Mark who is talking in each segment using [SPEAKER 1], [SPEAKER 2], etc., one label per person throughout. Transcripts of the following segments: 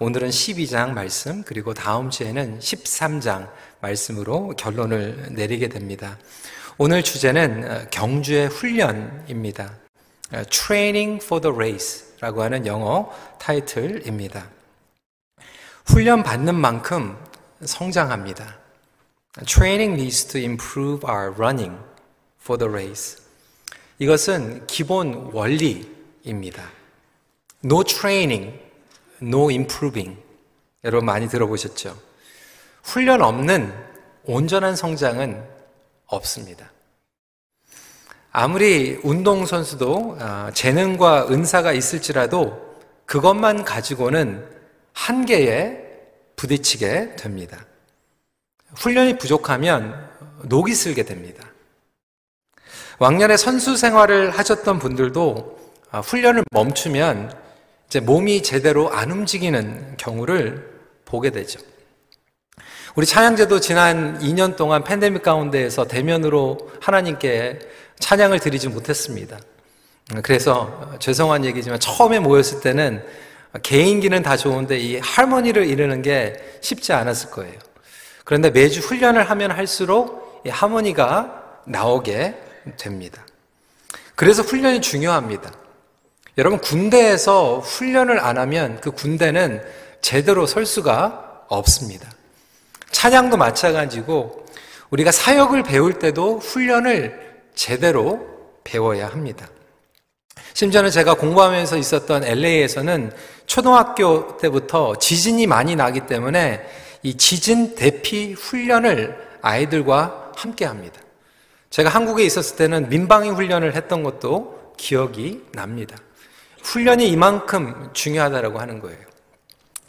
[SPEAKER 1] 오늘은 12장 말씀, 그리고 다음 주에는 13장 말씀으로 결론을 내리게 됩니다. 오늘 주제는 경주의 훈련입니다. Training for the Race 라고 하는 영어 타이틀입니다. 훈련 받는 만큼 성장합니다. Training needs to improve our running for the race. 이것은 기본 원리입니다. No training, no improving. 여러분 많이 들어보셨죠? 훈련 없는 온전한 성장은 없습니다. 아무리 운동선수도 아, 재능과 은사가 있을지라도 그것만 가지고는 한계에 부딪히게 됩니다. 훈련이 부족하면 녹이 슬게 됩니다. 왕년에 선수 생활을 하셨던 분들도 아, 훈련을 멈추면 이제 몸이 제대로 안 움직이는 경우를 보게 되죠. 우리 찬양제도 지난 2년 동안 팬데믹 가운데에서 대면으로 하나님께 찬양을 드리지 못했습니다. 그래서 죄송한 얘기지만 처음에 모였을 때는 개인기는 다 좋은데 이 할머니를 이루는 게 쉽지 않았을 거예요. 그런데 매주 훈련을 하면 할수록 이 하모니가 나오게 됩니다. 그래서 훈련이 중요합니다. 여러분 군대에서 훈련을 안 하면 그 군대는 제대로 설 수가 없습니다. 찬양도 마찬가지고 우리가 사역을 배울 때도 훈련을 제대로 배워야 합니다. 심지어는 제가 공부하면서 있었던 LA에서는 초등학교 때부터 지진이 많이 나기 때문에 이 지진 대피 훈련을 아이들과 함께 합니다. 제가 한국에 있었을 때는 민방위 훈련을 했던 것도 기억이 납니다. 훈련이 이만큼 중요하다고 하는 거예요.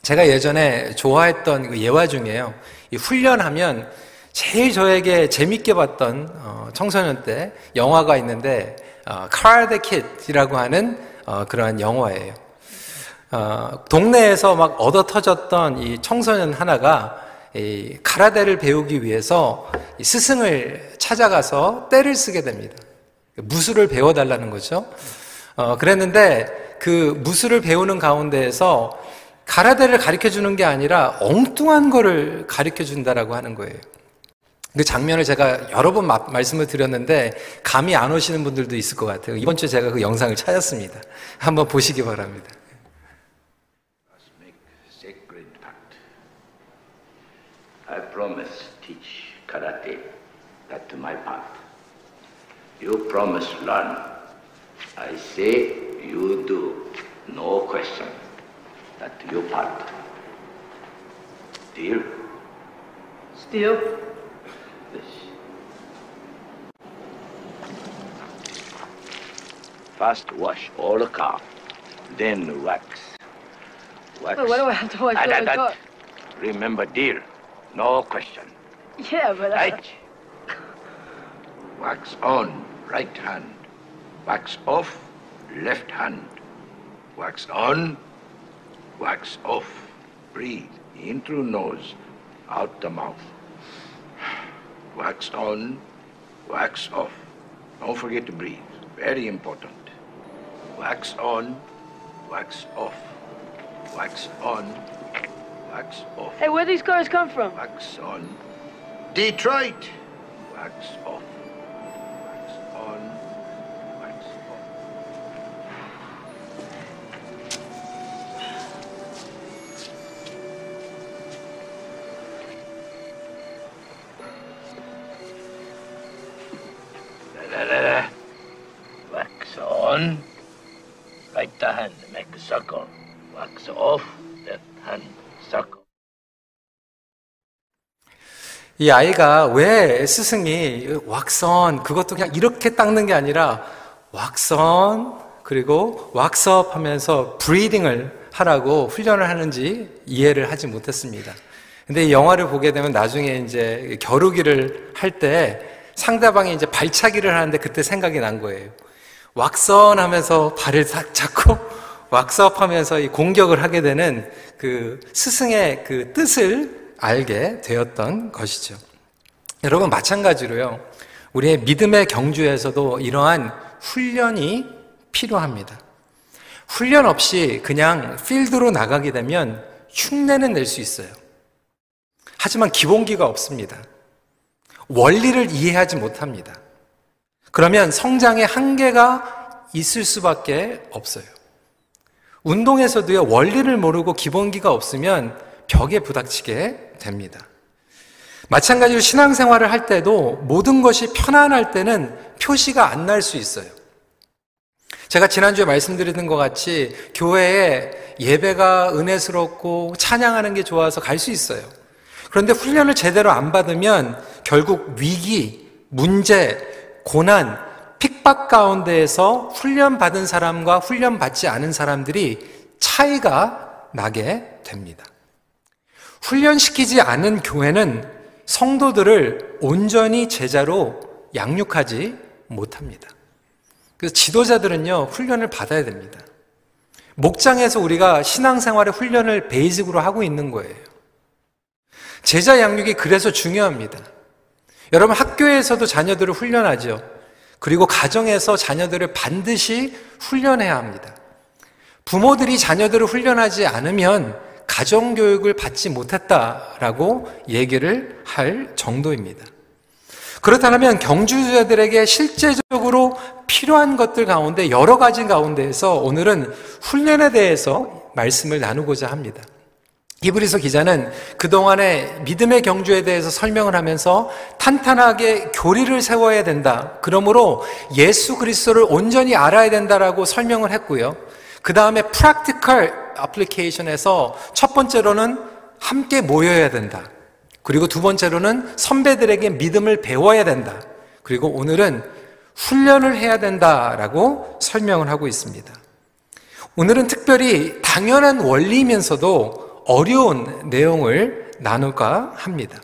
[SPEAKER 1] 제가 예전에 좋아했던 그 예화 중에요. 이 훈련하면 제일 저에게 재밌게 봤던 어, 청소년 때 영화가 있는데 카라데 킷이라고 하는 어, 그러한 영화예요. 어, 동네에서 막 얻어 터졌던 이 청소년 하나가 이 가라데를 배우기 위해서 스승을 찾아가서 때를 쓰게 됩니다. 무술을 배워달라는 거죠. 어, 그랬는데 그 무술을 배우는 가운데에서 가라데를 가르쳐 주는 게 아니라 엉뚱한 거를 가르쳐 준다라고 하는 거예요. 그 장면을 제가 여러 번 마, 말씀을 드렸는데 감이 안 오시는 분들도 있을 것 같아요. 이번 주에 제가 그 영상을 찾았습니다. 한번 보시기 바랍니다.
[SPEAKER 2] I promise teach karate. That's my part. You promise learn. I say you do. No question. that your part. Deal?
[SPEAKER 3] Still?
[SPEAKER 2] Yes. First wash all the car, then wax. Wax.
[SPEAKER 3] Wait, what do I have to wash
[SPEAKER 2] Ah,
[SPEAKER 3] all the car?
[SPEAKER 2] Remember, dear, no question.
[SPEAKER 3] Yeah, but I...
[SPEAKER 2] Right? Wax on, right hand. Wax off, left hand. Wax on, wax off. Breathe in through nose, out the mouth. Wax on, wax off. Don't forget to breathe. Very important. Wax on, wax off. Wax on, wax off.
[SPEAKER 3] Hey, where these cars come from?
[SPEAKER 2] Wax on. Detroit. Wax off. On. Right hand, make a circle. Wax off, left hand, circle.
[SPEAKER 1] 이 아이가 왜 스승이 왁선 그것도 그냥 이렇게 닦는 게 아니라 왁선 그리고 왁스업 하면서 브리딩을 하라고 훈련을 하는지 이해를 하지 못했습니다. 근데 이 영화를 보게 되면 나중에 이제 겨루기를 할 때 상대방이 이제 발차기를 하는데 그때 생각이 난 거예요. 왁선 하면서 발을 딱 잡고 왁스업 하면서 이 공격을 하게 되는 그 스승의 그 뜻을 알게 되었던 것이죠. 여러분, 마찬가지로요. 우리의 믿음의 경주에서도 이러한 훈련이 필요합니다. 훈련 없이 그냥 필드로 나가게 되면 흉내는 낼 수 있어요. 하지만 기본기가 없습니다. 원리를 이해하지 못합니다. 그러면 성장의 한계가 있을 수밖에 없어요. 운동에서도요, 원리를 모르고 기본기가 없으면 벽에 부닥치게 됩니다. 마찬가지로 신앙생활을 할 때도 모든 것이 편안할 때는 표시가 안 날 수 있어요. 제가 지난주에 말씀드리는 것 같이 교회에 예배가 은혜스럽고 찬양하는 게 좋아서 갈 수 있어요. 그런데 훈련을 제대로 안 받으면 결국 위기, 문제, 고난, 핍박 가운데에서 훈련받은 사람과 훈련받지 않은 사람들이 차이가 나게 됩니다. 훈련시키지 않은 교회는 성도들을 온전히 제자로 양육하지 못합니다. 그래서 지도자들은요, 훈련을 받아야 됩니다. 목장에서 우리가 신앙생활의 훈련을 베이직으로 하고 있는 거예요. 제자 양육이 그래서 중요합니다. 여러분 학교에서도 자녀들을 훈련하죠. 그리고 가정에서 자녀들을 반드시 훈련해야 합니다. 부모들이 자녀들을 훈련하지 않으면 가정교육을 받지 못했다라고 얘기를 할 정도입니다. 그렇다면 경주자들에게 실제적으로 필요한 것들 가운데 여러 가지 가운데에서 오늘은 훈련에 대해서 말씀을 나누고자 합니다. 히브리서 기자는 그동안의 믿음의 경주에 대해서 설명을 하면서 탄탄하게 교리를 세워야 된다. 그러므로 예수 그리스도를 온전히 알아야 된다라고 설명을 했고요. 그 다음에 practical application에서 첫 번째로는 함께 모여야 된다. 그리고 두 번째로는 선배들에게 믿음을 배워야 된다. 그리고 오늘은 훈련을 해야 된다라고 설명을 하고 있습니다. 오늘은 특별히 당연한 원리면서도 어려운 내용을 나눌까 합니다.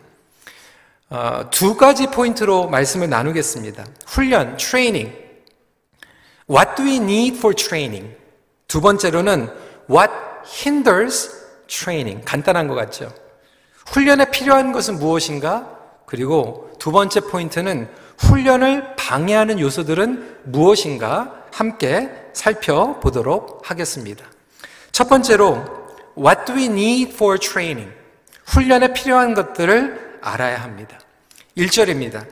[SPEAKER 1] 어, 두 가지 포인트로 말씀을 나누겠습니다. 훈련, training. What do we need for training? 두 번째로는 what hinders training. 간단한 것 같죠? 훈련에 필요한 것은 무엇인가? 그리고 두 번째 포인트는 훈련을 방해하는 요소들은 무엇인가? 함께 살펴보도록 하겠습니다. 첫 번째로, what do we need for training? 훈련에 필요한 것들을 알아야 합니다. 1절입니다.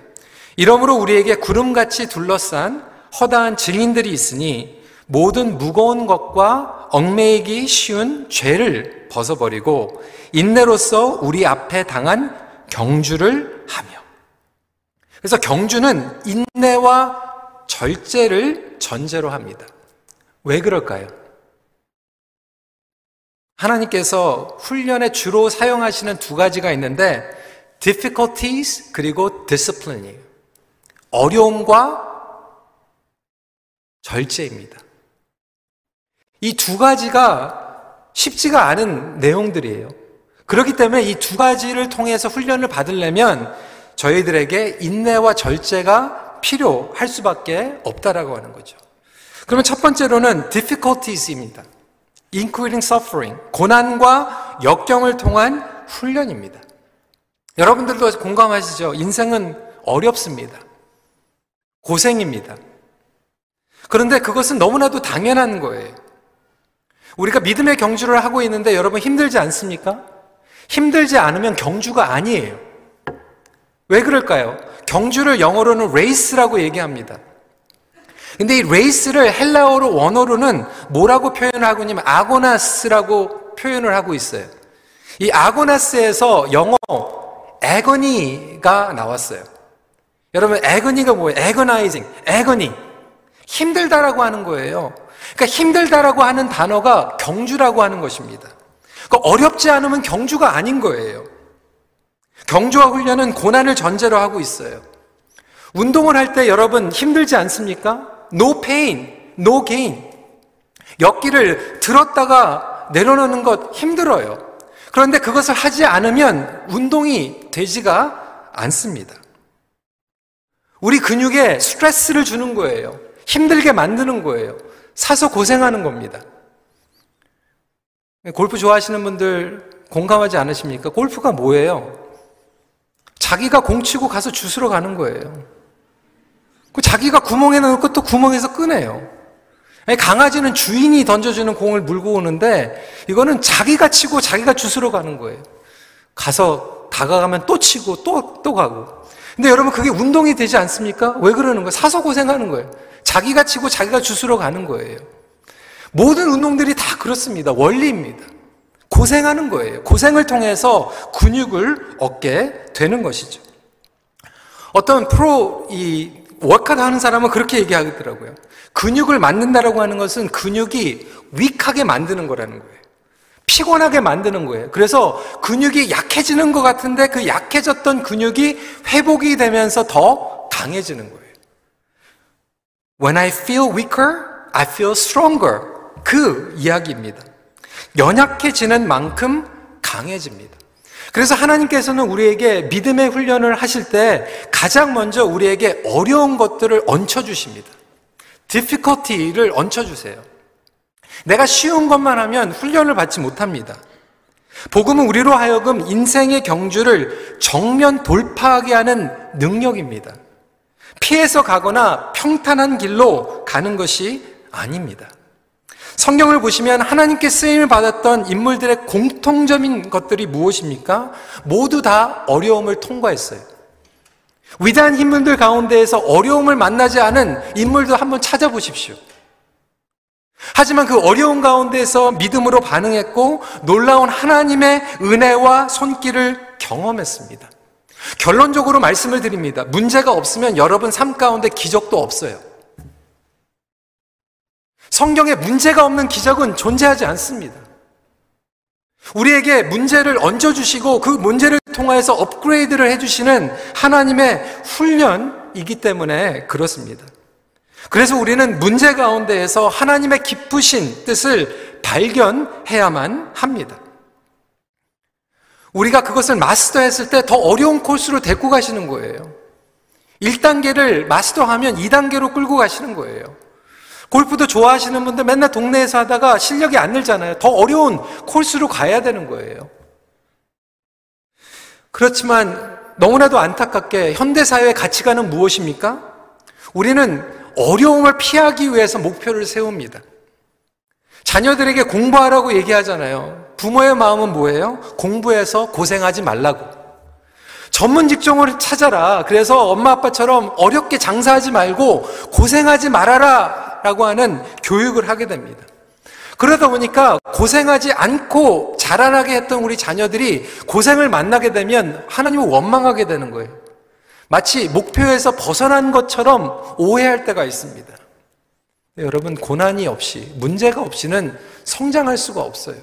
[SPEAKER 1] 이러므로 우리에게 구름같이 둘러싼 허다한 증인들이 있으니 모든 무거운 것과 얽매이기 쉬운 죄를 벗어버리고 인내로서 우리 앞에 당한 경주를 하며 그래서 경주는 인내와 절제를 전제로 합니다. 왜 그럴까요? 하나님께서 훈련에 주로 사용하시는 두 가지가 있는데 difficulties 그리고 discipline이에요. 어려움과 절제입니다. 이 두 가지가 쉽지가 않은 내용들이에요. 그렇기 때문에 이 두 가지를 통해서 훈련을 받으려면 저희들에게 인내와 절제가 필요할 수밖에 없다라고 하는 거죠. 그러면 첫 번째로는 difficulties입니다. Including suffering, 고난과 역경을 통한 훈련입니다. 여러분들도 공감하시죠? 인생은 어렵습니다. 고생입니다. 그런데 그것은 너무나도 당연한 거예요. 우리가 믿음의 경주를 하고 있는데 여러분 힘들지 않습니까? 힘들지 않으면 경주가 아니에요. 왜 그럴까요? 경주를 영어로는 race라고 얘기합니다. 근데 이 race를 헬라어로 원어로는 뭐라고 표현하고 있냐면 아고나스라고 표현을 하고 있어요. 이 아고나스에서 영어 agony가 나왔어요. 여러분 agony가 뭐예요? agonizing, agony. 힘들다라고 하는 거예요. 그러니까 힘들다라고 하는 단어가 경주라고 하는 것입니다. 그러니까 어렵지 않으면 경주가 아닌 거예요. 경주와 훈련은 고난을 전제로 하고 있어요. 운동을 할 때 여러분 힘들지 않습니까? No pain, no gain. 역기를 들었다가 내려놓는 것 힘들어요. 그런데 그것을 하지 않으면 운동이 되지가 않습니다. 우리 근육에 스트레스를 주는 거예요. 힘들게 만드는 거예요. 사서 고생하는 겁니다. 골프 좋아하시는 분들 공감하지 않으십니까? 골프가 뭐예요? 자기가 공 치고 가서 주스러 가는 거예요. 그 자기가 구멍에 넣고 또 구멍에서 꺼내요. 아니, 강아지는 주인이 던져주는 공을 물고 오는데 이거는 자기가 치고 자기가 주스러 가는 거예요. 가서 다가가면 또 치고 또, 또 가고. 근데 여러분 그게 운동이 되지 않습니까? 왜 그러는 거예요? 사서 고생하는 거예요. 자기가 치고 자기가 주스러 가는 거예요. 모든 운동들이 다 그렇습니다. 원리입니다. 고생하는 거예요. 고생을 통해서 근육을 얻게 되는 것이죠. 어떤 프로 이 워크아웃 하는 사람은 그렇게 얘기하더라고요. 근육을 만든다라고 하는 것은 근육이 위크하게 만드는 거라는 거예요. 피곤하게 만드는 거예요. 그래서 근육이 약해지는 것 같은데 그 약해졌던 근육이 회복이 되면서 더 강해지는 거예요. When I feel weaker, I feel stronger. 그 이야기입니다. 연약해지는 만큼 강해집니다. 그래서 하나님께서는 우리에게 믿음의 훈련을 하실 때 가장 먼저 우리에게 어려운 것들을 얹혀주십니다. difficulty를 얹혀주세요. 내가 쉬운 것만 하면 훈련을 받지 못합니다. 복음은 우리로 하여금 인생의 경주를 정면 돌파하게 하는 능력입니다. 피해서 가거나 평탄한 길로 가는 것이 아닙니다. 성경을 보시면 하나님께 쓰임을 받았던 인물들의 공통점인 것들이 무엇입니까? 모두 다 어려움을 통과했어요. 위대한 인물들 가운데에서 어려움을 만나지 않은 인물도 한번 찾아보십시오. 하지만 그 어려운 가운데서 믿음으로 반응했고 놀라운 하나님의 은혜와 손길을 경험했습니다. 결론적으로 말씀을 드립니다. 문제가 없으면 여러분 삶 가운데 기적도 없어요. 성경에 문제가 없는 기적은 존재하지 않습니다. 우리에게 문제를 얹어주시고 그 문제를 통하여서 업그레이드를 해주시는 하나님의 훈련이기 때문에 그렇습니다. 그래서 우리는 문제 가운데에서 하나님의 기쁘신 뜻을 발견해야만 합니다. 우리가 그것을 마스터했을 때 더 어려운 코스로 데리고 가시는 거예요. 1단계를 마스터하면 2단계로 끌고 가시는 거예요. 골프도 좋아하시는 분들 맨날 동네에서 하다가 실력이 안 늘잖아요. 더 어려운 코스로 가야 되는 거예요. 그렇지만 너무나도 안타깝게 현대사회의 가치관은 무엇입니까? 우리는 어려움을 피하기 위해서 목표를 세웁니다. 자녀들에게 공부하라고 얘기하잖아요. 부모의 마음은 뭐예요? 공부해서 고생하지 말라고. 전문 직종을 찾아라. 그래서 엄마 아빠처럼 어렵게 장사하지 말고 고생하지 말아라. 라고 하는 교육을 하게 됩니다. 그러다 보니까 고생하지 않고 자라나게 했던 우리 자녀들이 고생을 만나게 되면 하나님을 원망하게 되는 거예요. 마치 목표에서 벗어난 것처럼 오해할 때가 있습니다. 여러분, 고난이 없이, 문제가 없이는 성장할 수가 없어요.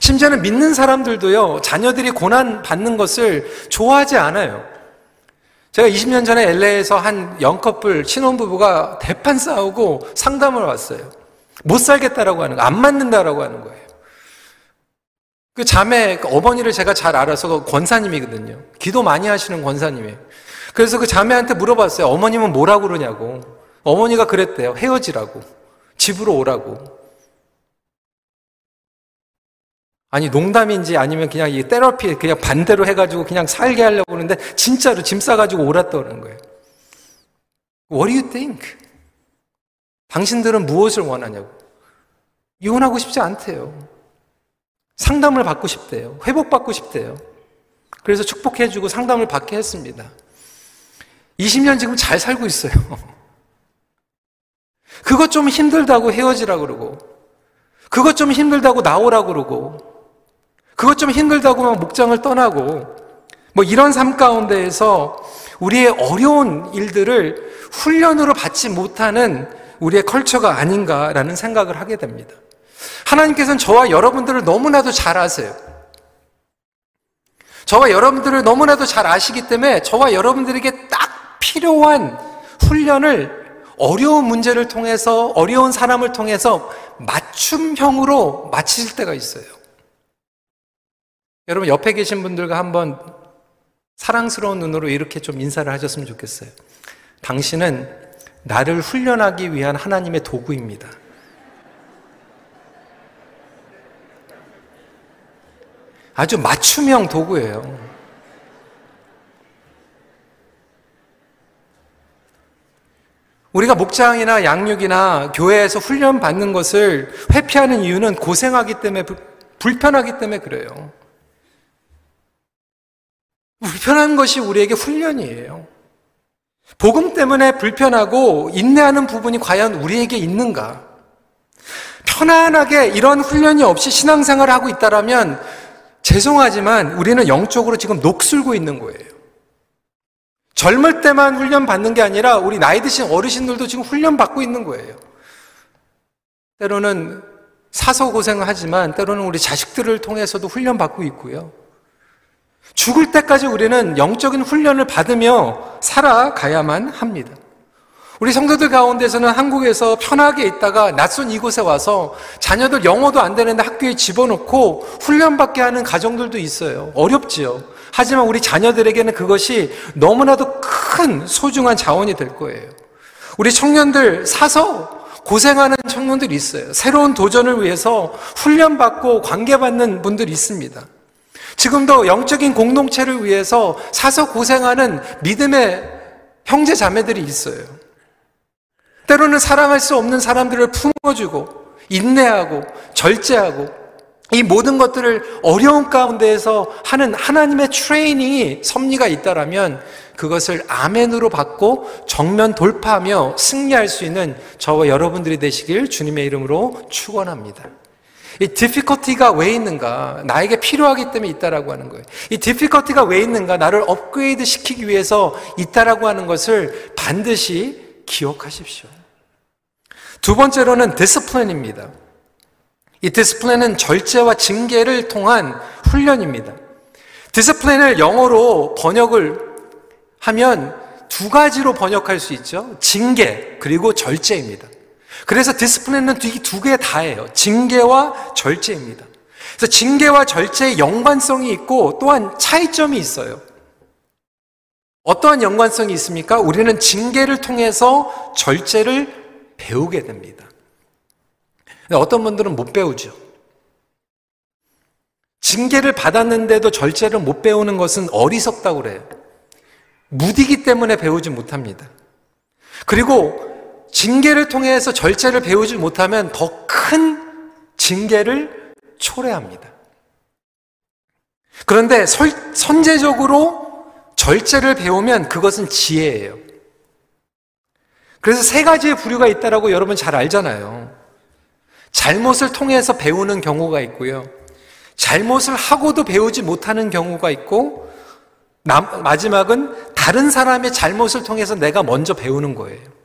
[SPEAKER 1] 심지어는 믿는 사람들도요, 자녀들이 고난 받는 것을 좋아하지 않아요. 제가 20년 전에 LA에서 한 영커플 신혼부부가 대판 싸우고 상담을 왔어요. 못 살겠다라고 하는 거, 안 맞는다라고 하는 거예요. 그 자매, 그 어머니를 제가 잘 알아서 그 권사님이거든요. 기도 많이 하시는 권사님이에요. 그래서 그 자매한테 물어봤어요. 어머님은 뭐라고 그러냐고. 어머니가 그랬대요. 헤어지라고. 집으로 오라고. 아니 농담인지 아니면 그냥 이 테라피 그냥 반대로 해가지고 그냥 살게 하려고 하는데 진짜로 짐 싸가지고 오랐다는 거예요. What do you think? 당신들은 무엇을 원하냐고. 이혼하고 싶지 않대요. 상담을 받고 싶대요. 회복받고 싶대요. 그래서 축복해주고 상담을 받게 했습니다. 20년 지금 잘 살고 있어요. 그것 좀 힘들다고 헤어지라 그러고, 그것 좀 힘들다고 나오라 그러고, 그것 좀 힘들다고 막 목장을 떠나고 뭐 이런 삶 가운데에서 우리의 어려운 일들을 훈련으로 받지 못하는 우리의 컬처가 아닌가라는 생각을 하게 됩니다. 하나님께서는 저와 여러분들을 너무나도 잘 아세요. 저와 여러분들을 너무나도 잘 아시기 때문에 저와 여러분들에게 딱 필요한 훈련을 어려운 문제를 통해서 어려운 사람을 통해서 맞춤형으로 마치실 때가 있어요. 여러분 옆에 계신 분들과 한번 사랑스러운 눈으로 이렇게 좀 인사를 하셨으면 좋겠어요. 당신은 나를 훈련하기 위한 하나님의 도구입니다. 아주 맞춤형 도구예요. 우리가 목장이나 양육이나 교회에서 훈련 받는 것을 회피하는 이유는 고생하기 때문에 불편하기 때문에 그래요. 불편한 것이 우리에게 훈련이에요. 복음 때문에 불편하고 인내하는 부분이 과연 우리에게 있는가? 편안하게 이런 훈련이 없이 신앙생활을 하고 있다라면 죄송하지만 우리는 영적으로 지금 녹슬고 있는 거예요. 젊을 때만 훈련 받는 게 아니라 우리 나이 드신 어르신들도 지금 훈련 받고 있는 거예요. 때로는 사서 고생을 하지만 때로는 우리 자식들을 통해서도 훈련 받고 있고요. 죽을 때까지 우리는 영적인 훈련을 받으며 살아가야만 합니다. 우리 성도들 가운데서는 한국에서 편하게 있다가 낯선 이곳에 와서 자녀들 영어도 안 되는데 학교에 집어넣고 훈련받게 하는 가정들도 있어요. 어렵지요. 하지만 우리 자녀들에게는 그것이 너무나도 큰 소중한 자원이 될 거예요. 우리 청년들 사서 고생하는 청년들이 있어요. 새로운 도전을 위해서 훈련받고 관계받는 분들이 있습니다. 지금도 영적인 공동체를 위해서 사서 고생하는 믿음의 형제 자매들이 있어요. 때로는 사랑할 수 없는 사람들을 품어주고 인내하고 절제하고 이 모든 것들을 어려운 가운데에서 하는 하나님의 트레이닝이 섭리가 있다라면 그것을 아멘으로 받고 정면 돌파하며 승리할 수 있는 저와 여러분들이 되시길 주님의 이름으로 축원합니다. 이 difficulty가 왜 있는가? 나에게 필요하기 때문에 있다라고 하는 거예요. 이 difficulty가 왜 있는가? 나를 업그레이드 시키기 위해서 있다라고 하는 것을 반드시 기억하십시오. 두 번째로는 discipline입니다. 이 discipline은 절제와 징계를 통한 훈련입니다. discipline을 영어로 번역을 하면 두 가지로 번역할 수 있죠. 징계 그리고 절제입니다. 그래서 discipline은 두개 다예요. 징계와 절제입니다. 그래서 징계와 절제의 연관성이 있고 또한 차이점이 있어요. 어떠한 연관성이 있습니까? 우리는 징계를 통해서 절제를 배우게 됩니다. 어떤 분들은 못 배우죠. 징계를 받았는데도 절제를 못 배우는 것은 어리석다고 그래요. 무디기 때문에 배우지 못합니다. 그리고 징계를 통해서 절제를 배우지 못하면 더 큰 징계를 초래합니다. 그런데 선제적으로 절제를 배우면 그것은 지혜예요. 그래서 세 가지의 부류가 있다라고 여러분 잘 알잖아요. 잘못을 통해서 배우는 경우가 있고요. 잘못을 하고도 배우지 못하는 경우가 있고, 마지막은 다른 사람의 잘못을 통해서 내가 먼저 배우는 거예요.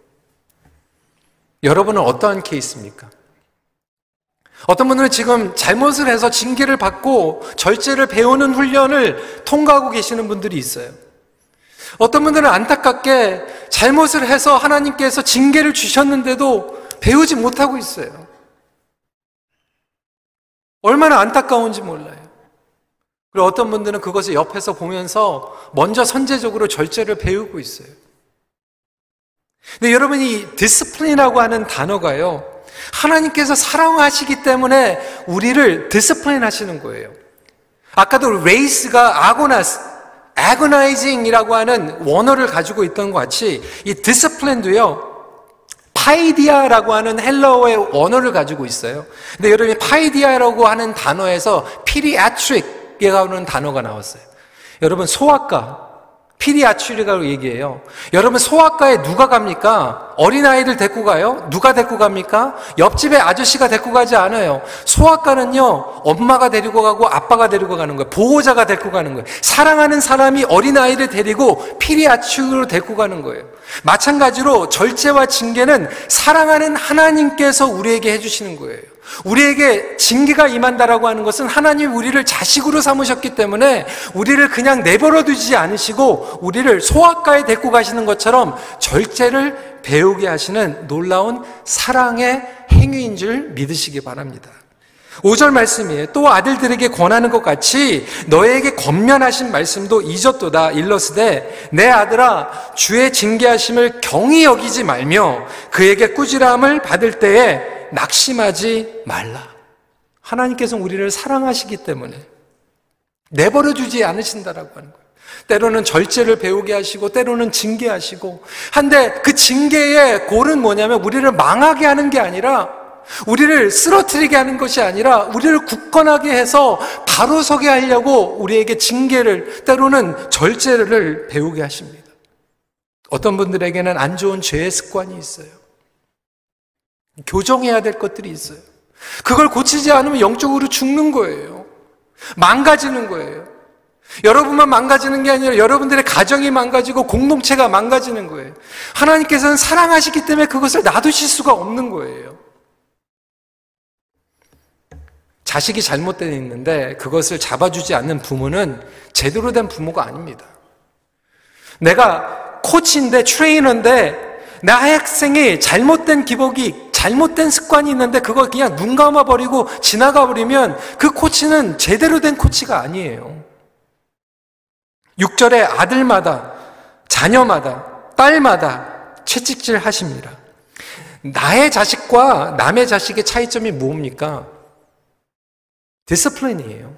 [SPEAKER 1] 여러분은 어떠한 케이스입니까? 어떤 분들은 지금 잘못을 해서 징계를 받고 절제를 배우는 훈련을 통과하고 계시는 분들이 있어요. 어떤 분들은 안타깝게 잘못을 해서 하나님께서 징계를 주셨는데도 배우지 못하고 있어요. 얼마나 안타까운지 몰라요. 그리고 어떤 분들은 그것을 옆에서 보면서 먼저 선제적으로 절제를 배우고 있어요. 근데 여러분 이 discipline이라고 하는 단어가요. 하나님께서 사랑하시기 때문에 우리를 discipline 하시는 거예요. 아까도 race가 아고나스, agonizing이라고 하는 원어를 가지고 있던 것 같이 이 discipline도요. 파이디아라고 하는 헬라어의 원어를 가지고 있어요. 근데 여러분 이 파이디아라고 하는 단어에서 pediatric이라는 단어가 나왔어요. 여러분 소아과 pediatry라고 얘기해요. 여러분 소아과에 누가 갑니까? 어린아이들 데리고 가요? 누가 데리고 갑니까? 옆집에 아저씨가 데리고 가지 않아요. 소아과는요, 엄마가 데리고 가고 아빠가 데리고 가는 거예요. 보호자가 데리고 가는 거예요. 사랑하는 사람이 어린아이를 데리고 피리아츄리로 데리고 가는 거예요. 마찬가지로 절제와 징계는 사랑하는 하나님께서 우리에게 해주시는 거예요. 우리에게 징계가 임한다라고 하는 것은 하나님 우리를 자식으로 삼으셨기 때문에 우리를 그냥 내버려 두지 않으시고 우리를 소아과에 데리고 가시는 것처럼 절제를 배우게 하시는 놀라운 사랑의 행위인 줄 믿으시기 바랍니다. 5절 말씀이에요. 또 아들들에게 권하는 것 같이 너에게 권면하신 말씀도 잊었도다 일러스되 내 아들아 주의 징계하심을 경히 여기지 말며 그에게 꾸지람을 받을 때에 낙심하지 말라. 하나님께서 우리를 사랑하시기 때문에 내버려 두지 않으신다라고 하는 거예요. 때로는 절제를 배우게 하시고 때로는 징계하시고 한데 그 징계의 골은 뭐냐면 우리를 망하게 하는 게 아니라 우리를 쓰러뜨리게 하는 것이 아니라 우리를 굳건하게 해서 바로 서게 하려고 우리에게 징계를 때로는 절제를 배우게 하십니다. 어떤 분들에게는 안 좋은 죄의 습관이 있어요. 교정해야 될 것들이 있어요. 그걸 고치지 않으면 영적으로 죽는 거예요. 망가지는 거예요. 여러분만 망가지는 게 아니라 여러분들의 가정이 망가지고 공동체가 망가지는 거예요. 하나님께서는 사랑하시기 때문에 그것을 놔두실 수가 없는 거예요. 자식이 잘못되어 있는데 그것을 잡아주지 않는 부모는 제대로 된 부모가 아닙니다. 내가 코치인데 트레이너인데 나 학생이 잘못된 기복이 잘못된 습관이 있는데 그걸 그냥 눈 감아 버리고 지나가 버리면 그 코치는 제대로 된 코치가 아니에요. 6절에 아들마다 자녀마다 딸마다 채찍질 하십니다. 나의 자식과 남의 자식의 차이점이 뭡니까? discipline이에요.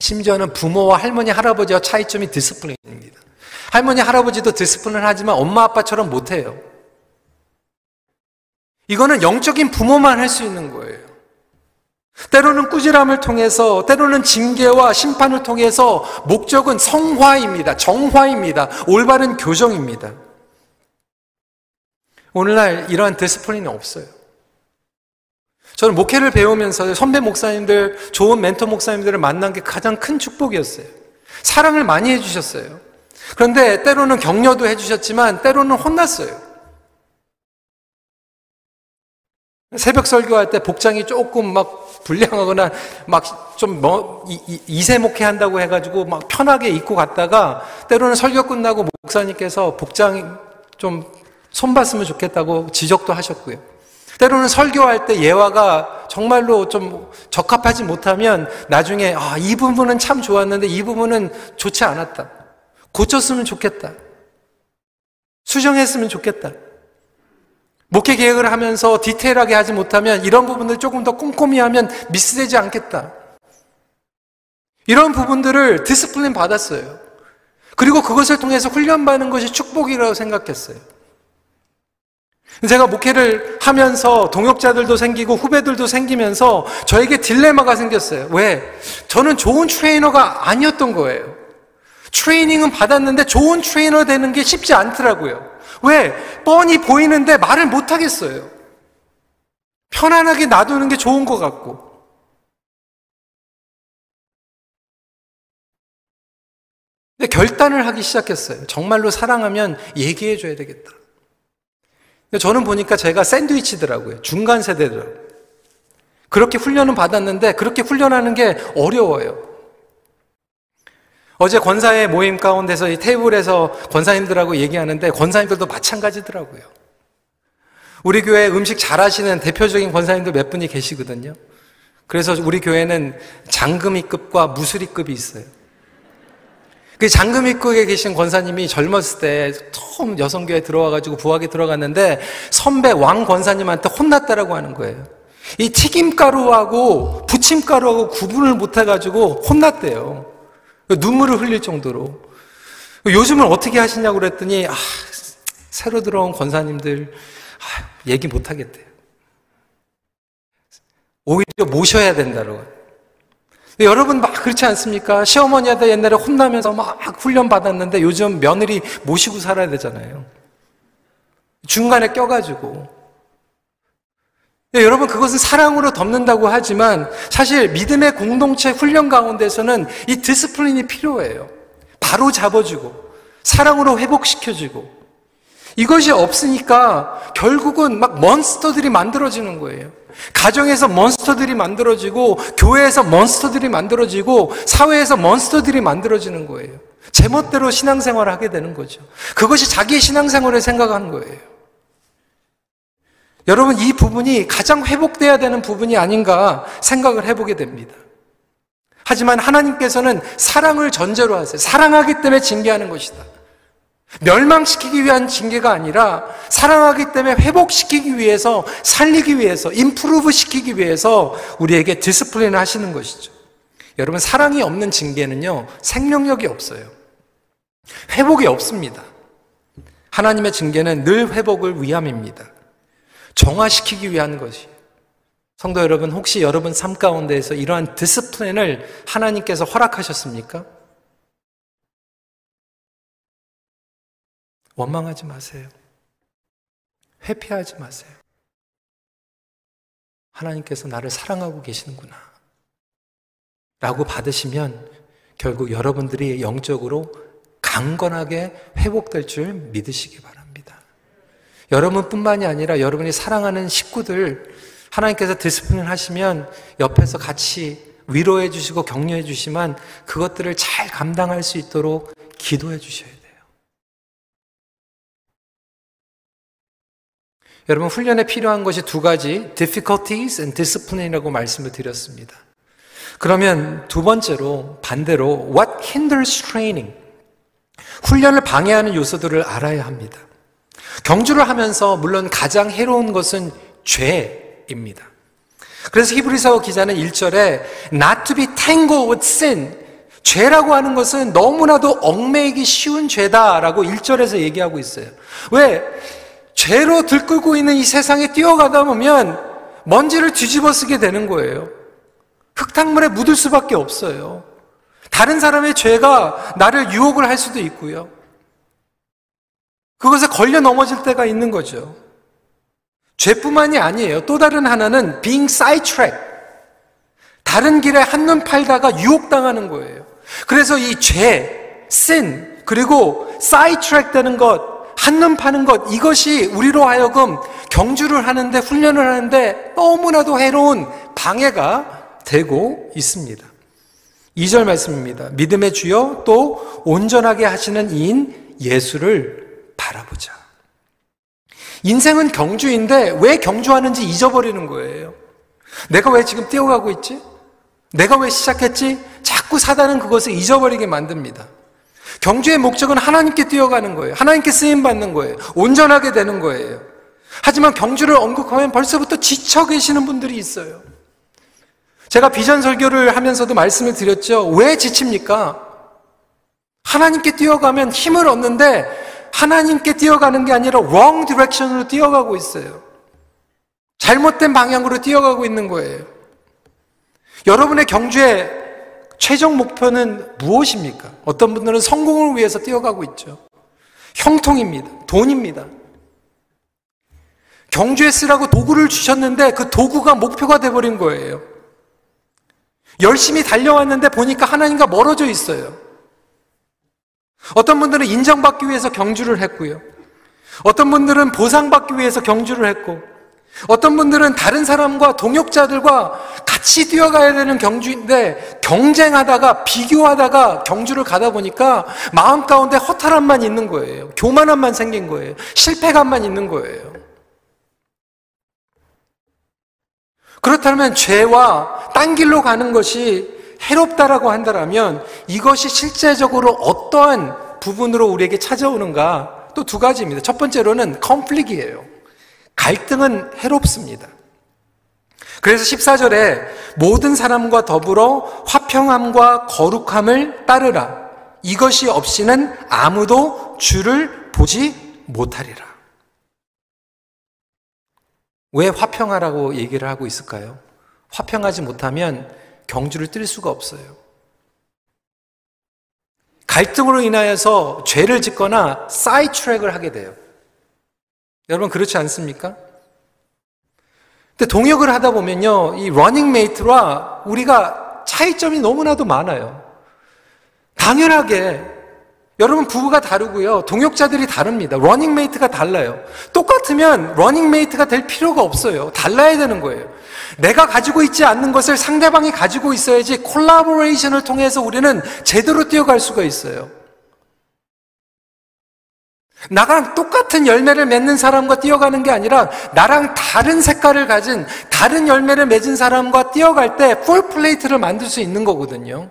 [SPEAKER 1] 심지어는 부모와 할머니, 할아버지와 차이점이 discipline입니다. 할머니, 할아버지도 discipline 하지만 엄마, 아빠처럼 못해요. 이거는 영적인 부모만 할 수 있는 거예요. 때로는 꾸지람을 통해서, 때로는 징계와 심판을 통해서 목적은 성화입니다. 정화입니다. 올바른 교정입니다. 오늘날 이러한 discipline이 없어요. 저는 목회를 배우면서 선배 목사님들, 좋은 멘토 목사님들을 만난 게 가장 큰 축복이었어요. 사랑을 많이 해주셨어요. 그런데 때로는 격려도 해주셨지만 때로는 혼났어요. 새벽 설교할 때 복장이 조금 막 불량하거나 막 좀 뭐, 이세 목회 한다고 해가지고 막 편하게 입고 갔다가 때로는 설교 끝나고 목사님께서 복장 좀 손봤으면 좋겠다고 지적도 하셨고요. 때로는 설교할 때 예화가 정말로 좀 적합하지 못하면 나중에 아, 이 부분은 참 좋았는데 이 부분은 좋지 않았다. 고쳤으면 좋겠다. 수정했으면 좋겠다. 목회 계획을 하면서 디테일하게 하지 못하면 이런 부분들 조금 더 꼼꼼히 하면 미스되지 않겠다. 이런 부분들을 discipline 받았어요. 그리고 그것을 통해서 훈련받는 것이 축복이라고 생각했어요. 제가 목회를 하면서 동역자들도 생기고 후배들도 생기면서 저에게 딜레마가 생겼어요. 왜? 저는 좋은 트레이너가 아니었던 거예요. 트레이닝은 받았는데 좋은 트레이너 되는 게 쉽지 않더라고요. 왜? 뻔히 보이는데 말을 못 하겠어요. 편안하게 놔두는 게 좋은 것 같고. 근데 결단을 하기 시작했어요. 정말로 사랑하면 얘기해 줘야 되겠다. 저는 보니까 제가 샌드위치더라고요. 중간 세대더라고요. 그렇게 훈련은 받았는데 그렇게 훈련하는 게 어려워요. 어제 권사의 모임 가운데서 이 테이블에서 권사님들하고 얘기하는데 권사님들도 마찬가지더라고요. 우리 교회 음식 잘하시는 대표적인 권사님들 몇 분이 계시거든요. 그래서 우리 교회는 장금이급과 무수리급이 있어요. 그 장금이급에 계신 권사님이 젊었을 때 처음 여성교회 들어와가지고 부학에 들어갔는데 선배 왕 권사님한테 혼났다라고 하는 거예요. 이 튀김가루하고 부침가루하고 구분을 못해가지고 혼났대요. 눈물을 흘릴 정도로. 요즘은 어떻게 하시냐고 그랬더니, 아, 새로 들어온 권사님들, 아, 얘기 못 하겠대요. 오히려 모셔야 된다고. 여러분 막 그렇지 않습니까? 시어머니한테 옛날에 혼나면서 막 훈련 받았는데 요즘 며느리 모시고 살아야 되잖아요. 중간에 껴가지고. 네, 여러분 그것은 사랑으로 덮는다고 하지만 사실 믿음의 공동체 훈련 가운데서는 이 discipline이 필요해요. 바로 잡아주고 사랑으로 회복시켜주고 이것이 없으니까 결국은 막 몬스터들이 만들어지는 거예요. 가정에서 몬스터들이 만들어지고 교회에서 몬스터들이 만들어지고 사회에서 몬스터들이 만들어지는 거예요. 제멋대로 신앙생활을 하게 되는 거죠. 그것이 자기의 신앙생활을 생각하는 거예요. 여러분, 이 부분이 가장 회복돼야 되는 부분이 아닌가 생각을 해보게 됩니다. 하지만 하나님께서는 사랑을 전제로 하세요. 사랑하기 때문에 징계하는 것이다. 멸망시키기 위한 징계가 아니라 사랑하기 때문에 회복시키기 위해서 살리기 위해서 improve 시키기 위해서 우리에게 discipline 하시는 것이죠. 여러분 사랑이 없는 징계는요 생명력이 없어요. 회복이 없습니다. 하나님의 징계는 늘 회복을 위함입니다. 정화시키기 위한 것이. 성도 여러분, 혹시 여러분 삶 가운데에서 이러한 discipline을 하나님께서 허락하셨습니까? 원망하지 마세요. 회피하지 마세요. 하나님께서 나를 사랑하고 계시는구나. 라고 받으시면 결국 여러분들이 영적으로 강건하게 회복될 줄 믿으시기 바랍니다. 여러분뿐만이 아니라 여러분이 사랑하는 식구들 하나님께서 discipline 하시면 옆에서 같이 위로해 주시고 격려해 주시면 그것들을 잘 감당할 수 있도록 기도해 주셔야 돼요. 여러분 훈련에 필요한 것이 두 가지 difficulties and discipline이라고 말씀을 드렸습니다. 그러면 두 번째로 반대로 what hinders training 훈련을 방해하는 요소들을 알아야 합니다. 경주를 하면서 물론 가장 해로운 것은 죄입니다. 그래서 히브리서 기자는 1절에 not to be tangled with sin 죄라고 하는 것은 너무나도 얽매이기 쉬운 죄다라고 1절에서 얘기하고 있어요. 왜? 죄로 들끓고 있는 이 세상에 뛰어가다 보면 먼지를 뒤집어 쓰게 되는 거예요. 흙탕물에 묻을 수밖에 없어요. 다른 사람의 죄가 나를 유혹을 할 수도 있고요. 그것에 걸려 넘어질 때가 있는 거죠. 죄뿐만이 아니에요. 또 다른 하나는 being sidetrack. 다른 길에 한눈 팔다가 유혹당하는 거예요. 그래서 이 죄, sin, 그리고 sidetrack 되는 것, 한눈 파는 것, 이것이 우리로 하여금 경주를 하는데, 훈련을 하는데 너무나도 해로운 방해가 되고 있습니다. 2절 말씀입니다. 믿음의 주여 또 온전하게 하시는 이인 예수를 바라보자. 인생은 경주인데 왜 경주하는지 잊어버리는 거예요. 내가 왜 지금 뛰어가고 있지? 내가 왜 시작했지? 자꾸 사단은 그것을 잊어버리게 만듭니다. 경주의 목적은 하나님께 뛰어가는 거예요. 하나님께 쓰임 받는 거예요. 온전하게 되는 거예요. 하지만 경주를 언급하면 벌써부터 지쳐 계시는 분들이 있어요. 제가 비전 설교를 하면서도 말씀을 드렸죠. 왜 지칩니까? 하나님께 뛰어가면 힘을 얻는데 하나님께 뛰어가는 게 아니라 wrong direction으로 뛰어가고 있어요. 잘못된 방향으로 뛰어가고 있는 거예요. 여러분의 경주의 최종 목표는 무엇입니까? 어떤 분들은 성공을 위해서 뛰어가고 있죠. 형통입니다. 돈입니다. 경주에 쓰라고 도구를 주셨는데 그 도구가 목표가 돼버린 거예요. 열심히 달려왔는데 보니까 하나님과 멀어져 있어요. 어떤 분들은 인정받기 위해서 경주를 했고요. 어떤 분들은 보상받기 위해서 경주를 했고, 어떤 분들은 다른 사람과 동역자들과 같이 뛰어가야 되는 경주인데 경쟁하다가 비교하다가 경주를 가다 보니까 마음 가운데 허탈함만 있는 거예요. 교만함만 생긴 거예요. 실패감만 있는 거예요. 그렇다면 죄와 딴 길로 가는 것이 해롭다라고 한다면 이것이 실제적으로 어떠한 부분으로 우리에게 찾아오는가 또 두 가지입니다. 첫 번째로는 컨플릭이에요. 갈등은 해롭습니다. 그래서 14절에 모든 사람과 더불어 화평함과 거룩함을 따르라. 이것이 없이는 아무도 주를 보지 못하리라. 왜 화평하라고 얘기를 하고 있을까요? 화평하지 못하면 경주를 뛸 수가 없어요. 갈등으로 인하여서 죄를 짓거나 sidetrack을 하게 돼요. 여러분 그렇지 않습니까? 근데 동역을 하다 보면요, 이 러닝메이트와 우리가 차이점이 너무나도 많아요. 당연하게 여러분 부부가 다르고요. 동역자들이 다릅니다. 러닝메이트가 달라요. 똑같으면 러닝메이트가 될 필요가 없어요. 달라야 되는 거예요. 내가 가지고 있지 않는 것을 상대방이 가지고 있어야지 collaboration을 통해서 우리는 제대로 뛰어갈 수가 있어요. 나랑 똑같은 열매를 맺는 사람과 뛰어가는 게 아니라 나랑 다른 색깔을 가진 다른 열매를 맺은 사람과 뛰어갈 때 fruit plate를 만들 수 있는 거거든요.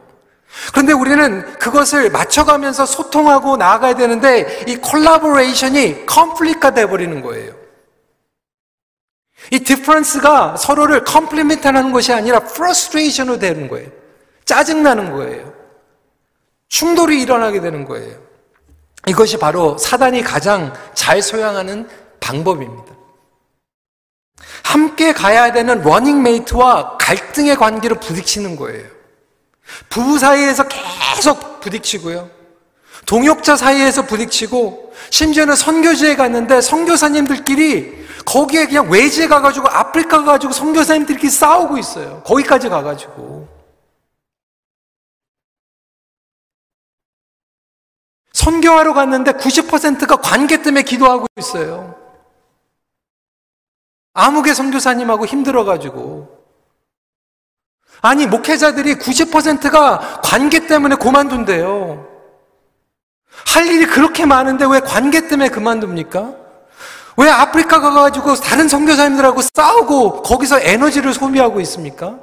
[SPEAKER 1] 그런데 우리는 그것을 맞춰가면서 소통하고 나아가야 되는데 이 collaboration이 conflict가 돼버리는 거예요. 이 difference가 서로를 complement 하는 것이 아니라 frustration으로 되는 거예요. 짜증나는 거예요. 충돌이 일어나게 되는 거예요. 이것이 바로 사단이 가장 잘 사용하는 방법입니다. 함께 가야 되는 러닝메이트와 갈등의 관계로 부딪히는 거예요. 부부 사이에서 계속 부딪히고요. 동역자 사이에서 부딪히고 심지어는 선교지에 갔는데 선교사님들끼리 거기에 그냥 외지에 가가지고 아프리카 가가지고 선교사님들끼리 싸우고 있어요. 거기까지 가가지고. 선교하러 갔는데 90%가 관계 때문에 기도하고 있어요. 아무개 선교사님하고 힘들어가지고. 아니, 목회자들이 90%가 관계 때문에 그만둔대요. 할 일이 그렇게 많은데 왜 관계 때문에 그만둡니까? 왜 아프리카 가가지고 다른 선교사님들하고 싸우고 거기서 에너지를 소비하고 있습니까?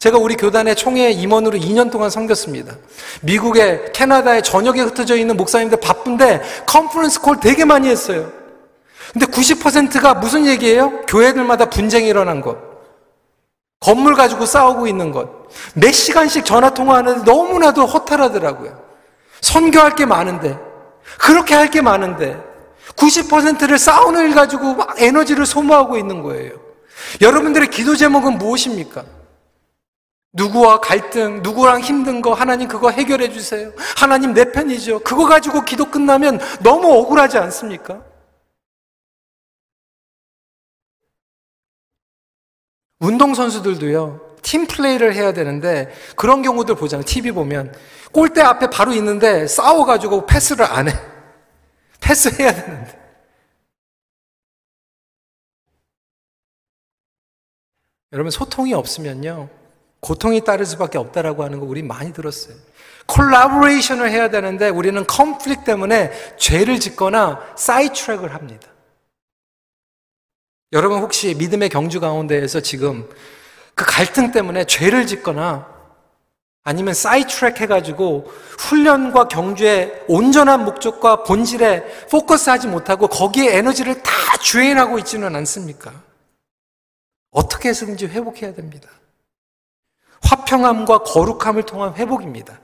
[SPEAKER 1] 제가 우리 교단의 총회 임원으로 2년 동안 섬겼습니다. 미국에, 캐나다에 전역에 흩어져 있는 목사님들 바쁜데 컨퍼런스 콜 되게 많이 했어요. 근데 90%가 무슨 얘기예요? 교회들마다 분쟁이 일어난 것. 건물 가지고 싸우고 있는 것. 몇 시간씩 전화 통화하는데 너무나도 허탈하더라고요. 선교할 게 많은데, 그렇게 할 게 많은데, 90%를 싸우는 일 가지고 막 에너지를 소모하고 있는 거예요. 여러분들의 기도 제목은 무엇입니까? 누구와 갈등, 누구랑 힘든 거, 하나님 그거 해결해 주세요. 하나님 내 편이죠. 그거 가지고 기도 끝나면 너무 억울하지 않습니까? 운동선수들도요, 팀 플레이를 해야 되는데, 그런 경우들 보잖아요. TV 보면. 골대 앞에 바로 있는데, 싸워가지고 패스를 안 해. 패스해야 되는데. 여러분, 소통이 없으면요, 고통이 따를 수밖에 없다라고 하는 거 우리 많이 들었어요. collaboration을 해야 되는데 우리는 conflict 때문에 죄를 짓거나 sidetrack을 합니다. 여러분 혹시 믿음의 경주 가운데에서 지금 그 갈등 때문에 죄를 짓거나 아니면 사이트랙 해가지고 훈련과 경주의 온전한 목적과 본질에 포커스하지 못하고 거기에 에너지를 다 주행하고 있지는 않습니까? 어떻게 해서든지 회복해야 됩니다. 화평함과 거룩함을 통한 회복입니다.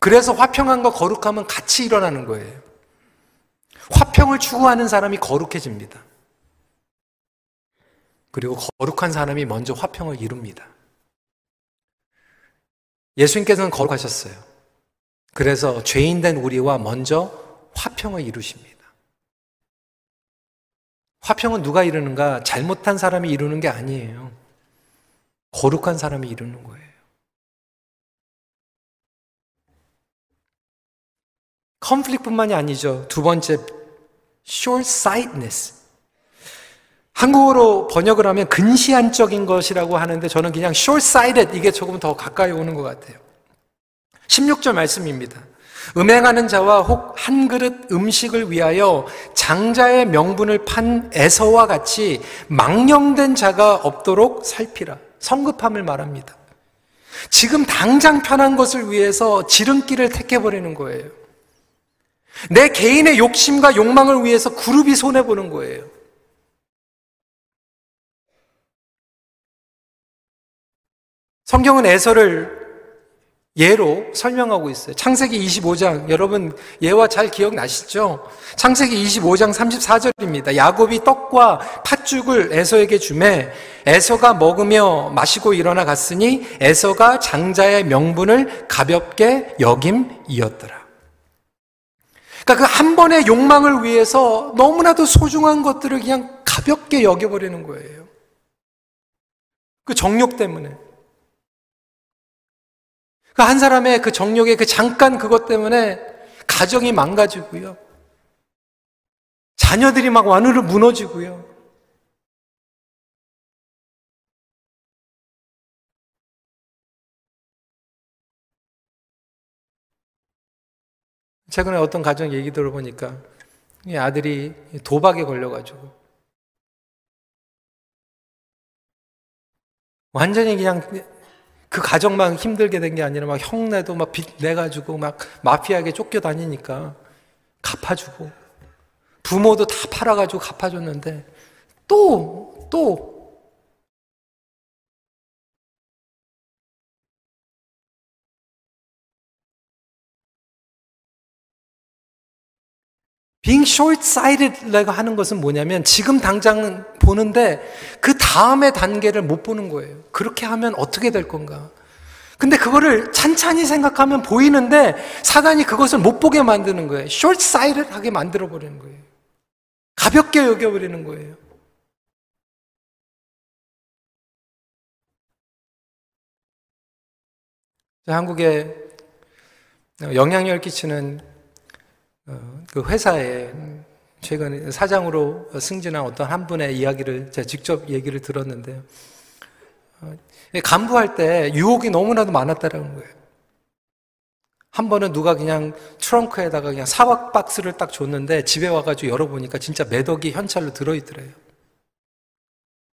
[SPEAKER 1] 그래서 화평함과 거룩함은 같이 일어나는 거예요. 화평을 추구하는 사람이 거룩해집니다. 그리고 거룩한 사람이 먼저 화평을 이룹니다. 예수님께서는 거룩하셨어요. 그래서 죄인된 우리와 먼저 화평을 이루십니다. 화평은 누가 이루는가? 잘못한 사람이 이루는 게 아니에요. 거룩한 사람이 이루는 거예요. 컨플릭뿐만이 아니죠. 두 번째, short-sightedness. 한국어로 번역을 하면 근시안적인 것이라고 하는데 저는 그냥 short-sighted 이게 조금 더 가까이 오는 것 같아요. 16절 말씀입니다. 음행하는 자와 혹 한 그릇 음식을 위하여 장자의 명분을 판 에서와 같이 망령된 자가 없도록 살피라. 성급함을 말합니다. 지금 당장 편한 것을 위해서 지름길을 택해버리는 거예요. 내 개인의 욕심과 욕망을 위해서 그룹이 손해보는 거예요. 성경은 에서를 예로 설명하고 있어요. 창세기 25장, 여러분 예와 잘 기억나시죠? 창세기 25장 34절입니다. 야곱이 떡과 팥죽을 에서에게 주매 에서가 먹으며 마시고 일어나 갔으니 에서가 장자의 명분을 가볍게 여김이었더라. 그러니까 그 한 번의 욕망을 위해서 너무나도 소중한 것들을 그냥 가볍게 여겨버리는 거예요. 그 정욕 때문에. 그 한 사람의 그 정욕의 그 잠깐 그것 때문에 가정이 망가지고요. 자녀들이 막 완으로 무너지고요. 최근에 어떤 가정 얘기 들어보니까 아들이 도박에 걸려가지고 완전히 그냥 그 가정만 힘들게 된 게 아니라 막 형내도 막 빚 내가지고 막 마피아에게 쫓겨다니니까 갚아주고 부모도 다 팔아가지고 갚아줬는데 또, 또 being short-sighted라고 하는 것은 뭐냐면 지금 당장 보는데 그 다음의 단계를 못 보는 거예요. 그렇게 하면 어떻게 될 건가? 근데 그거를 찬찬히 생각하면 보이는데 사단이 그것을 못 보게 만드는 거예요. short-sighted하게 만들어 버리는 거예요. 가볍게 여겨 버리는 거예요. 한국에 영향력 끼치는 어, 그 회사에 최근에 사장으로 승진한 어떤 한 분의 이야기를 제가 직접 얘기를 들었는데요. 어, 간부할 때 유혹이 너무나도 많았다는 거예요. 한 번은 누가 그냥 트렁크에다가 그냥 사각 박스를 딱 줬는데 집에 와가지고 열어보니까 진짜 매덕이 현찰로 들어있더래요.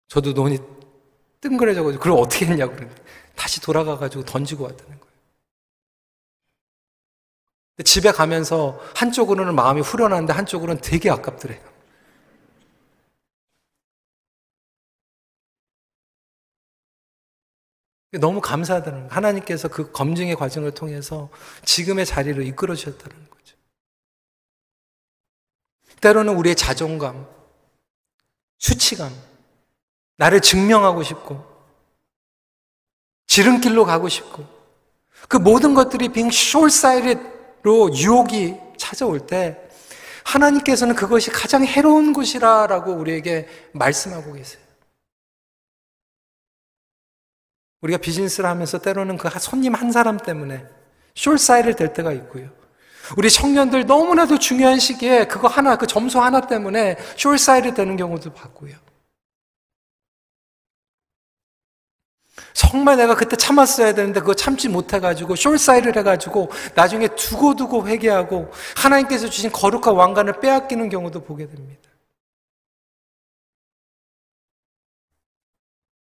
[SPEAKER 1] 저도 눈이 뜬그레져가지고 그걸 어떻게 했냐고 그러는데 다시 돌아가가지고 던지고 왔다는 거예요. 집에 가면서 한쪽으로는 마음이 후련한데 한쪽으로는 되게 아깝더래요. 너무 감사하다는 거예요. 하나님께서 그 검증의 과정을 통해서 지금의 자리로 이끌어 주셨다는 거죠. 때로는 우리의 자존감, 수치감, 나를 증명하고 싶고, 지름길로 가고 싶고, 그 모든 것들이 being short-sighted 로 유혹이 찾아올 때, 하나님께서는 그것이 가장 해로운 것이라라고 우리에게 말씀하고 계세요. 우리가 비즈니스를 하면서 때로는 그 손님 한 사람 때문에 숄사이를 될 때가 있고요. 우리 청년들 너무나도 중요한 시기에 그거 하나, 그 점수 하나 때문에 숄사이를 되는 경우도 봤고요. 정말 내가 그때 참았어야 되는데 그거 참지 못해가지고 숄사이를 해가지고 나중에 두고두고 회개하고 하나님께서 주신 거룩한 왕관을 빼앗기는 경우도 보게 됩니다.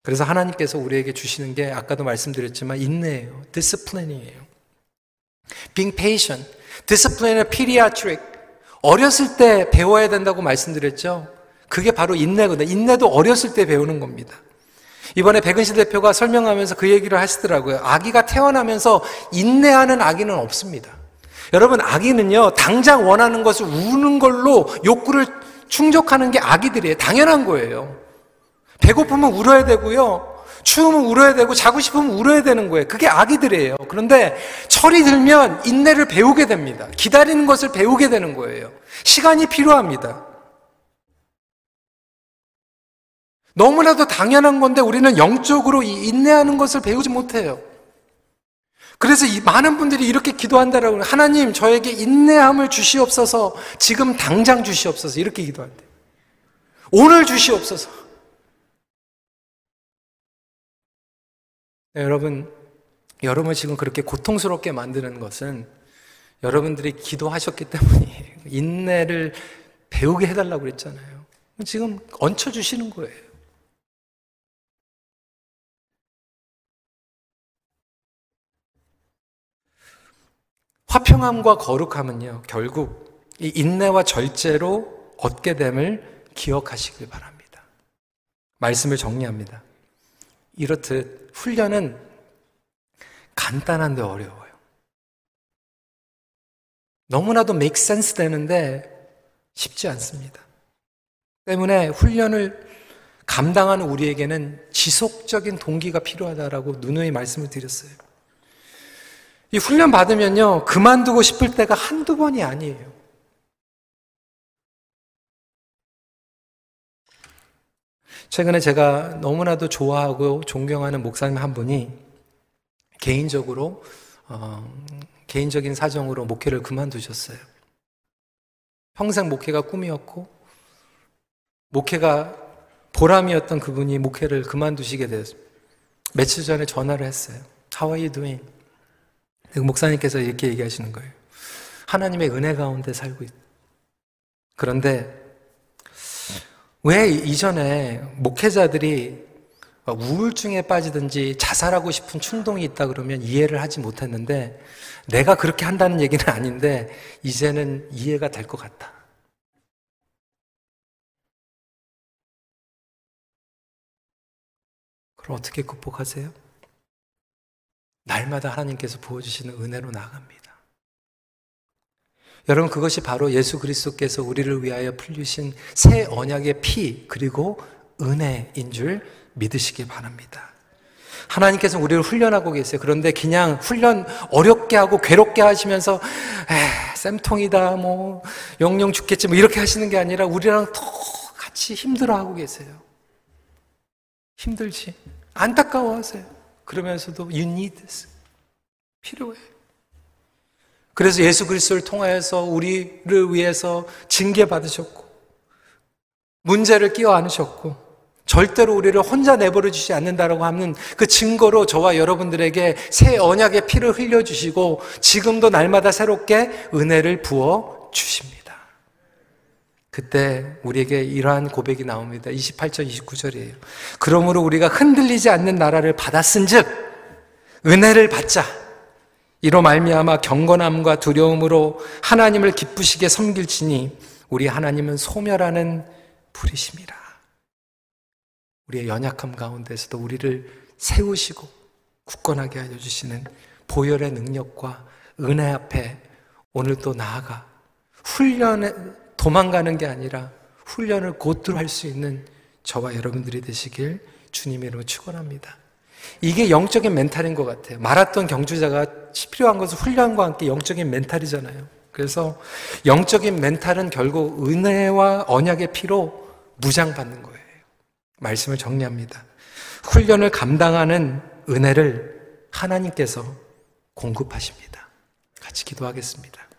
[SPEAKER 1] 그래서 하나님께서 우리에게 주시는 게 아까도 말씀드렸지만 인내예요. discipline이에요. being patient. discipline은 pediatric. 어렸을 때 배워야 된다고 말씀드렸죠. 그게 바로 인내거든요. 인내도 어렸을 때 배우는 겁니다. 이번에 백은시 대표가 설명하면서 그 얘기를 하시더라고요. 아기가 태어나면서 인내하는 아기는 없습니다. 여러분, 아기는요, 당장 원하는 것을 우는 걸로 욕구를 충족하는 게 아기들이에요. 당연한 거예요. 배고프면 울어야 되고요. 추우면 울어야 되고 자고 싶으면 울어야 되는 거예요. 그게 아기들이에요. 그런데 철이 들면 인내를 배우게 됩니다. 기다리는 것을 배우게 되는 거예요. 시간이 필요합니다. 너무나도 당연한 건데 우리는 영적으로 인내하는 것을 배우지 못해요. 그래서 많은 분들이 이렇게 기도한다라고 하나님 저에게 인내함을 주시옵소서 지금 당장 주시옵소서 이렇게 기도한대. 오늘 주시옵소서. 네, 여러분, 여러분 지금 그렇게 고통스럽게 만드는 것은 여러분들이 기도하셨기 때문이에요. 인내를 배우게 해달라고 그랬잖아요. 지금 얹혀주시는 거예요. 화평함과 거룩함은요, 결국 이 인내와 절제로 얻게 됨을 기억하시길 바랍니다. 말씀을 정리합니다. 이렇듯 훈련은 간단한데 어려워요. 너무나도 make sense 되는데 쉽지 않습니다. 때문에 훈련을 감당하는 우리에게는 지속적인 동기가 필요하다라고 누누이 말씀을 드렸어요. 이 훈련 받으면요, 그만두고 싶을 때가 한두 번이 아니에요. 최근에 제가 너무나도 좋아하고 존경하는 목사님 한 분이 개인적으로 어, 개인적인 사정으로 목회를 그만두셨어요. 평생 목회가 꿈이었고 목회가 보람이었던 그분이 목회를 그만두시게 됐어요. 며칠 전에 전화를 했어요. How are you doing? 그 목사님께서 이렇게 얘기하시는 거예요. 하나님의 은혜 가운데 살고 있. 그런데 왜 이전에 목회자들이 우울증에 빠지든지 자살하고 싶은 충동이 있다 그러면 이해를 하지 못했는데 내가 그렇게 한다는 얘기는 아닌데 이제는 이해가 될 것 같다. 그럼 어떻게 극복하세요? 날마다 하나님께서 부어주시는 은혜로 나갑니다. 여러분 그것이 바로 예수 그리스도께서 우리를 위하여 풀리신 새 언약의 피 그리고 은혜인 줄 믿으시기 바랍니다. 하나님께서 우리를 훈련하고 계세요. 그런데 그냥 훈련 어렵게 하고 괴롭게 하시면서 에 쌤통이다 뭐 영영 죽겠지 뭐 이렇게 하시는 게 아니라 우리랑 더 같이 힘들어하고 계세요. 힘들지 안타까워하세요. 그러면서도 you need this 필요해. 그래서 예수 그리스도를 통하여서 우리를 위해서 징계 받으셨고 문제를 끼워 안으셨고 절대로 우리를 혼자 내버려 주지 않는다라고 하는 그 증거로 저와 여러분들에게 새 언약의 피를 흘려 주시고 지금도 날마다 새롭게 은혜를 부어 주십니다. 그때 우리에게 이러한 고백이 나옵니다. 28절 29절이에요. 그러므로 우리가 흔들리지 않는 나라를 받았은즉 은혜를 받자. 이로 말미암아 경건함과 두려움으로 하나님을 기쁘시게 섬길지니 우리 하나님은 소멸하는 불이심이라. 우리의 연약함 가운데서도 우리를 세우시고 굳건하게 하여 주시는 보혈의 능력과 은혜 앞에 오늘 또 나아가 훈련에 도망가는 게 아니라 훈련을 곧들 할수 있는 저와 여러분들이 되시길 주님의 이름으로 축원합니다. 이게 영적인 멘탈인 것 같아요. 마라톤 경주자가 필요한 것은 훈련과 함께 영적인 멘탈이잖아요. 그래서 영적인 멘탈은 결국 은혜와 언약의 피로 무장받는 거예요. 말씀을 정리합니다. 훈련을 감당하는 은혜를 하나님께서 공급하십니다. 같이 기도하겠습니다.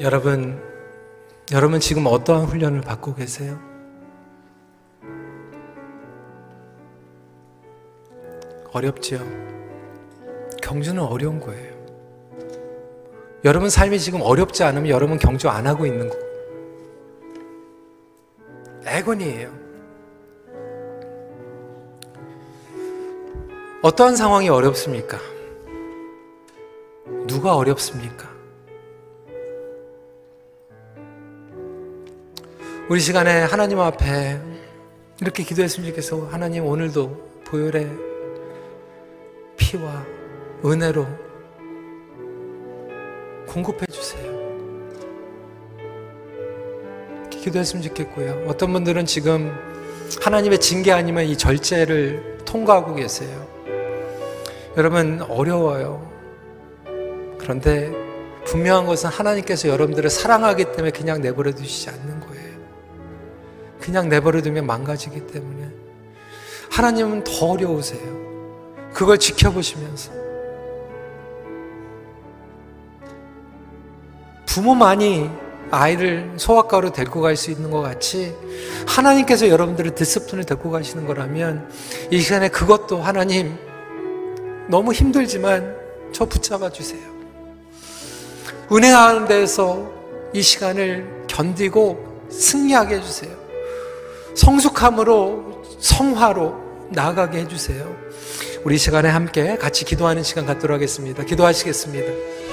[SPEAKER 1] 여러분, 여러분 지금 어떠한 훈련을 받고 계세요? 어렵지요? 경주는 어려운 거예요. 여러분 삶이 지금 어렵지 않으면 여러분 경주 안 하고 있는 거. 애건이에요. 어떠한 상황이 어렵습니까? 누가 어렵습니까? 우리 시간에 하나님 앞에 이렇게 기도했으면 좋겠어. 하나님 오늘도 보혈의 피와 은혜로 공급해 주세요. 이렇게 기도했으면 좋겠고요. 어떤 분들은 지금 하나님의 징계 아니면 이 절제를 통과하고 계세요. 여러분 어려워요. 그런데 분명한 것은 하나님께서 여러분들을 사랑하기 때문에 그냥 내버려 두시지 않는 거예요. 그냥 내버려 두면 망가지기 때문에 하나님은 더 어려우세요. 그걸 지켜보시면서 부모만이 아이를 소아과로 데리고 갈 수 있는 것 같이 하나님께서 여러분들을 디스플린을 데리고 가시는 거라면 이 시간에 그것도 하나님 너무 힘들지만 저 붙잡아 주세요. 은행하는 데서 이 시간을 견디고 승리하게 해주세요. 성숙함으로 성화로 나아가게 해주세요. 우리 시간에 함께 같이 기도하는 시간 갖도록 하겠습니다. 기도하시겠습니다.